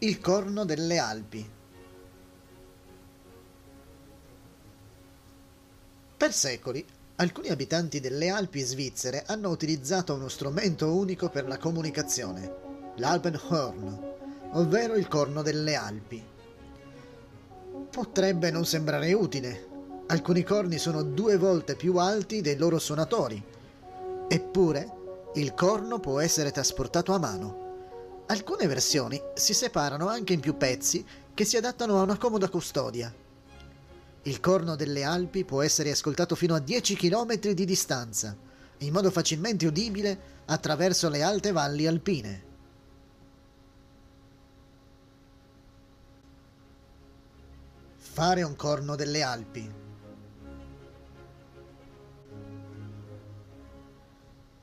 Il corno delle Alpi. Per secoli, alcuni abitanti delle Alpi svizzere hanno utilizzato uno strumento unico per la comunicazione, l'Alpenhorn, ovvero il corno delle Alpi. Potrebbe non sembrare utile. Alcuni corni sono due volte più alti dei loro suonatori. Eppure, il corno può essere trasportato a mano. Alcune versioni si separano anche in più pezzi che si adattano a una comoda custodia. Il corno delle Alpi può essere ascoltato fino a 10 km di distanza, in modo facilmente udibile attraverso le alte valli alpine. Fare un corno delle Alpi.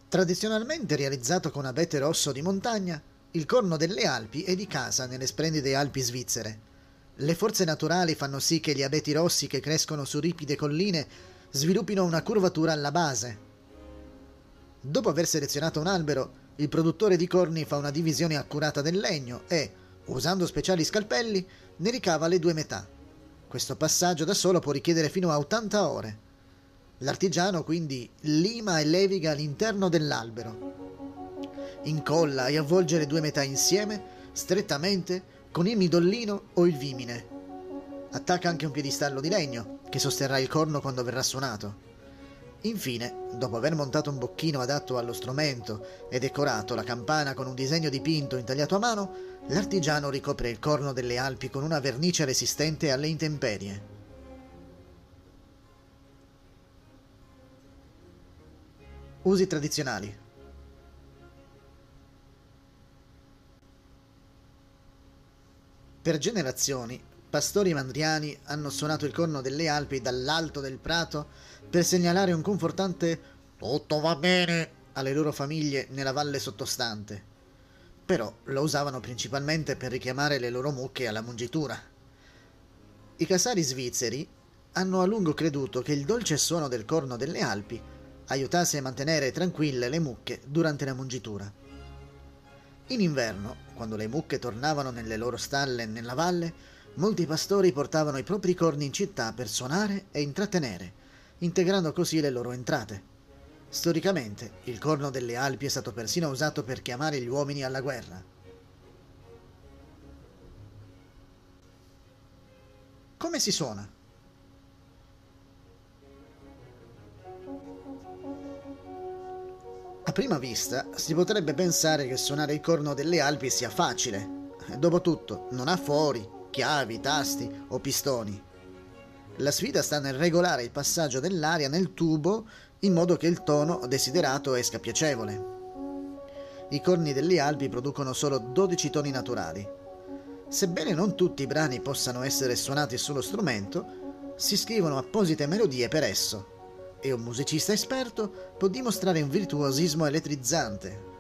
Tradizionalmente realizzato con abete rosso di montagna, il corno delle Alpi è di casa nelle splendide Alpi svizzere. Le forze naturali fanno sì che gli abeti rossi che crescono su ripide colline sviluppino una curvatura alla base. Dopo aver selezionato un albero, il produttore di corni fa una divisione accurata del legno e, usando speciali scalpelli, ne ricava le due metà. Questo passaggio da solo può richiedere fino a 80 ore. L'artigiano quindi lima e leviga l'interno dell'albero incolla e avvolge le due metà insieme, strettamente, con il midollino o il vimine. Attacca anche un piedistallo di legno, che sosterrà il corno quando verrà suonato. Infine, dopo aver montato un bocchino adatto allo strumento e decorato la campana con un disegno dipinto intagliato a mano, l'artigiano ricopre il corno delle Alpi con una vernice resistente alle intemperie. Usi tradizionali. Per generazioni, pastori mandriani hanno suonato il corno delle Alpi dall'alto del prato per segnalare un confortante tutto va bene alle loro famiglie nella valle sottostante. Però lo usavano principalmente per richiamare le loro mucche alla mungitura. I casari svizzeri hanno a lungo creduto che il dolce suono del corno delle Alpi aiutasse a mantenere tranquille le mucche durante la mungitura. In inverno, quando le mucche tornavano nelle loro stalle nella valle, molti pastori portavano i propri corni in città per suonare e intrattenere, integrando così le loro entrate. Storicamente, il corno delle Alpi è stato persino usato per chiamare gli uomini alla guerra. Come si suona? Prima vista si potrebbe pensare che suonare il corno delle Alpi sia facile. Dopotutto, non ha fori, chiavi, tasti o pistoni. La sfida sta nel regolare il passaggio dell'aria nel tubo in modo che il tono desiderato esca piacevole. I corni delle Alpi producono solo 12 toni naturali. Sebbene non tutti i brani possano essere suonati sullo strumento, si scrivono apposite melodie per esso e un musicista esperto può dimostrare un virtuosismo elettrizzante.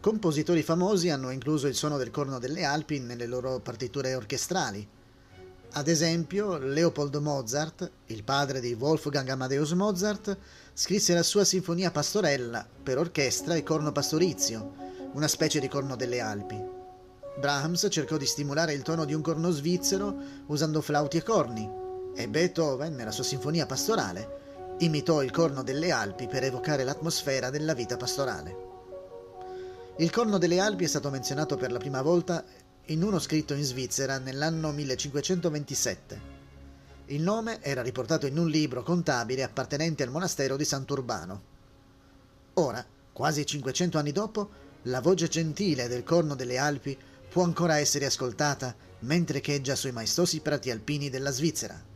Compositori famosi hanno incluso il suono del corno delle Alpi nelle loro partiture orchestrali. Ad esempio, Leopold Mozart, il padre di Wolfgang Amadeus Mozart, scrisse la sua sinfonia pastorella per orchestra e corno pastorizio, una specie di corno delle Alpi. Brahms cercò di stimolare il tono di un corno svizzero usando flauti e corni, e Beethoven, nella sua sinfonia pastorale, imitò il corno delle Alpi per evocare l'atmosfera della vita pastorale. Il corno delle Alpi è stato menzionato per la prima volta in uno scritto in Svizzera nell'anno 1527. Il nome era riportato in un libro contabile appartenente al monastero di Sant'Urbano. Ora, quasi 500 anni dopo, la voce gentile del corno delle Alpi può ancora essere ascoltata mentre cheggia sui maestosi prati alpini della Svizzera.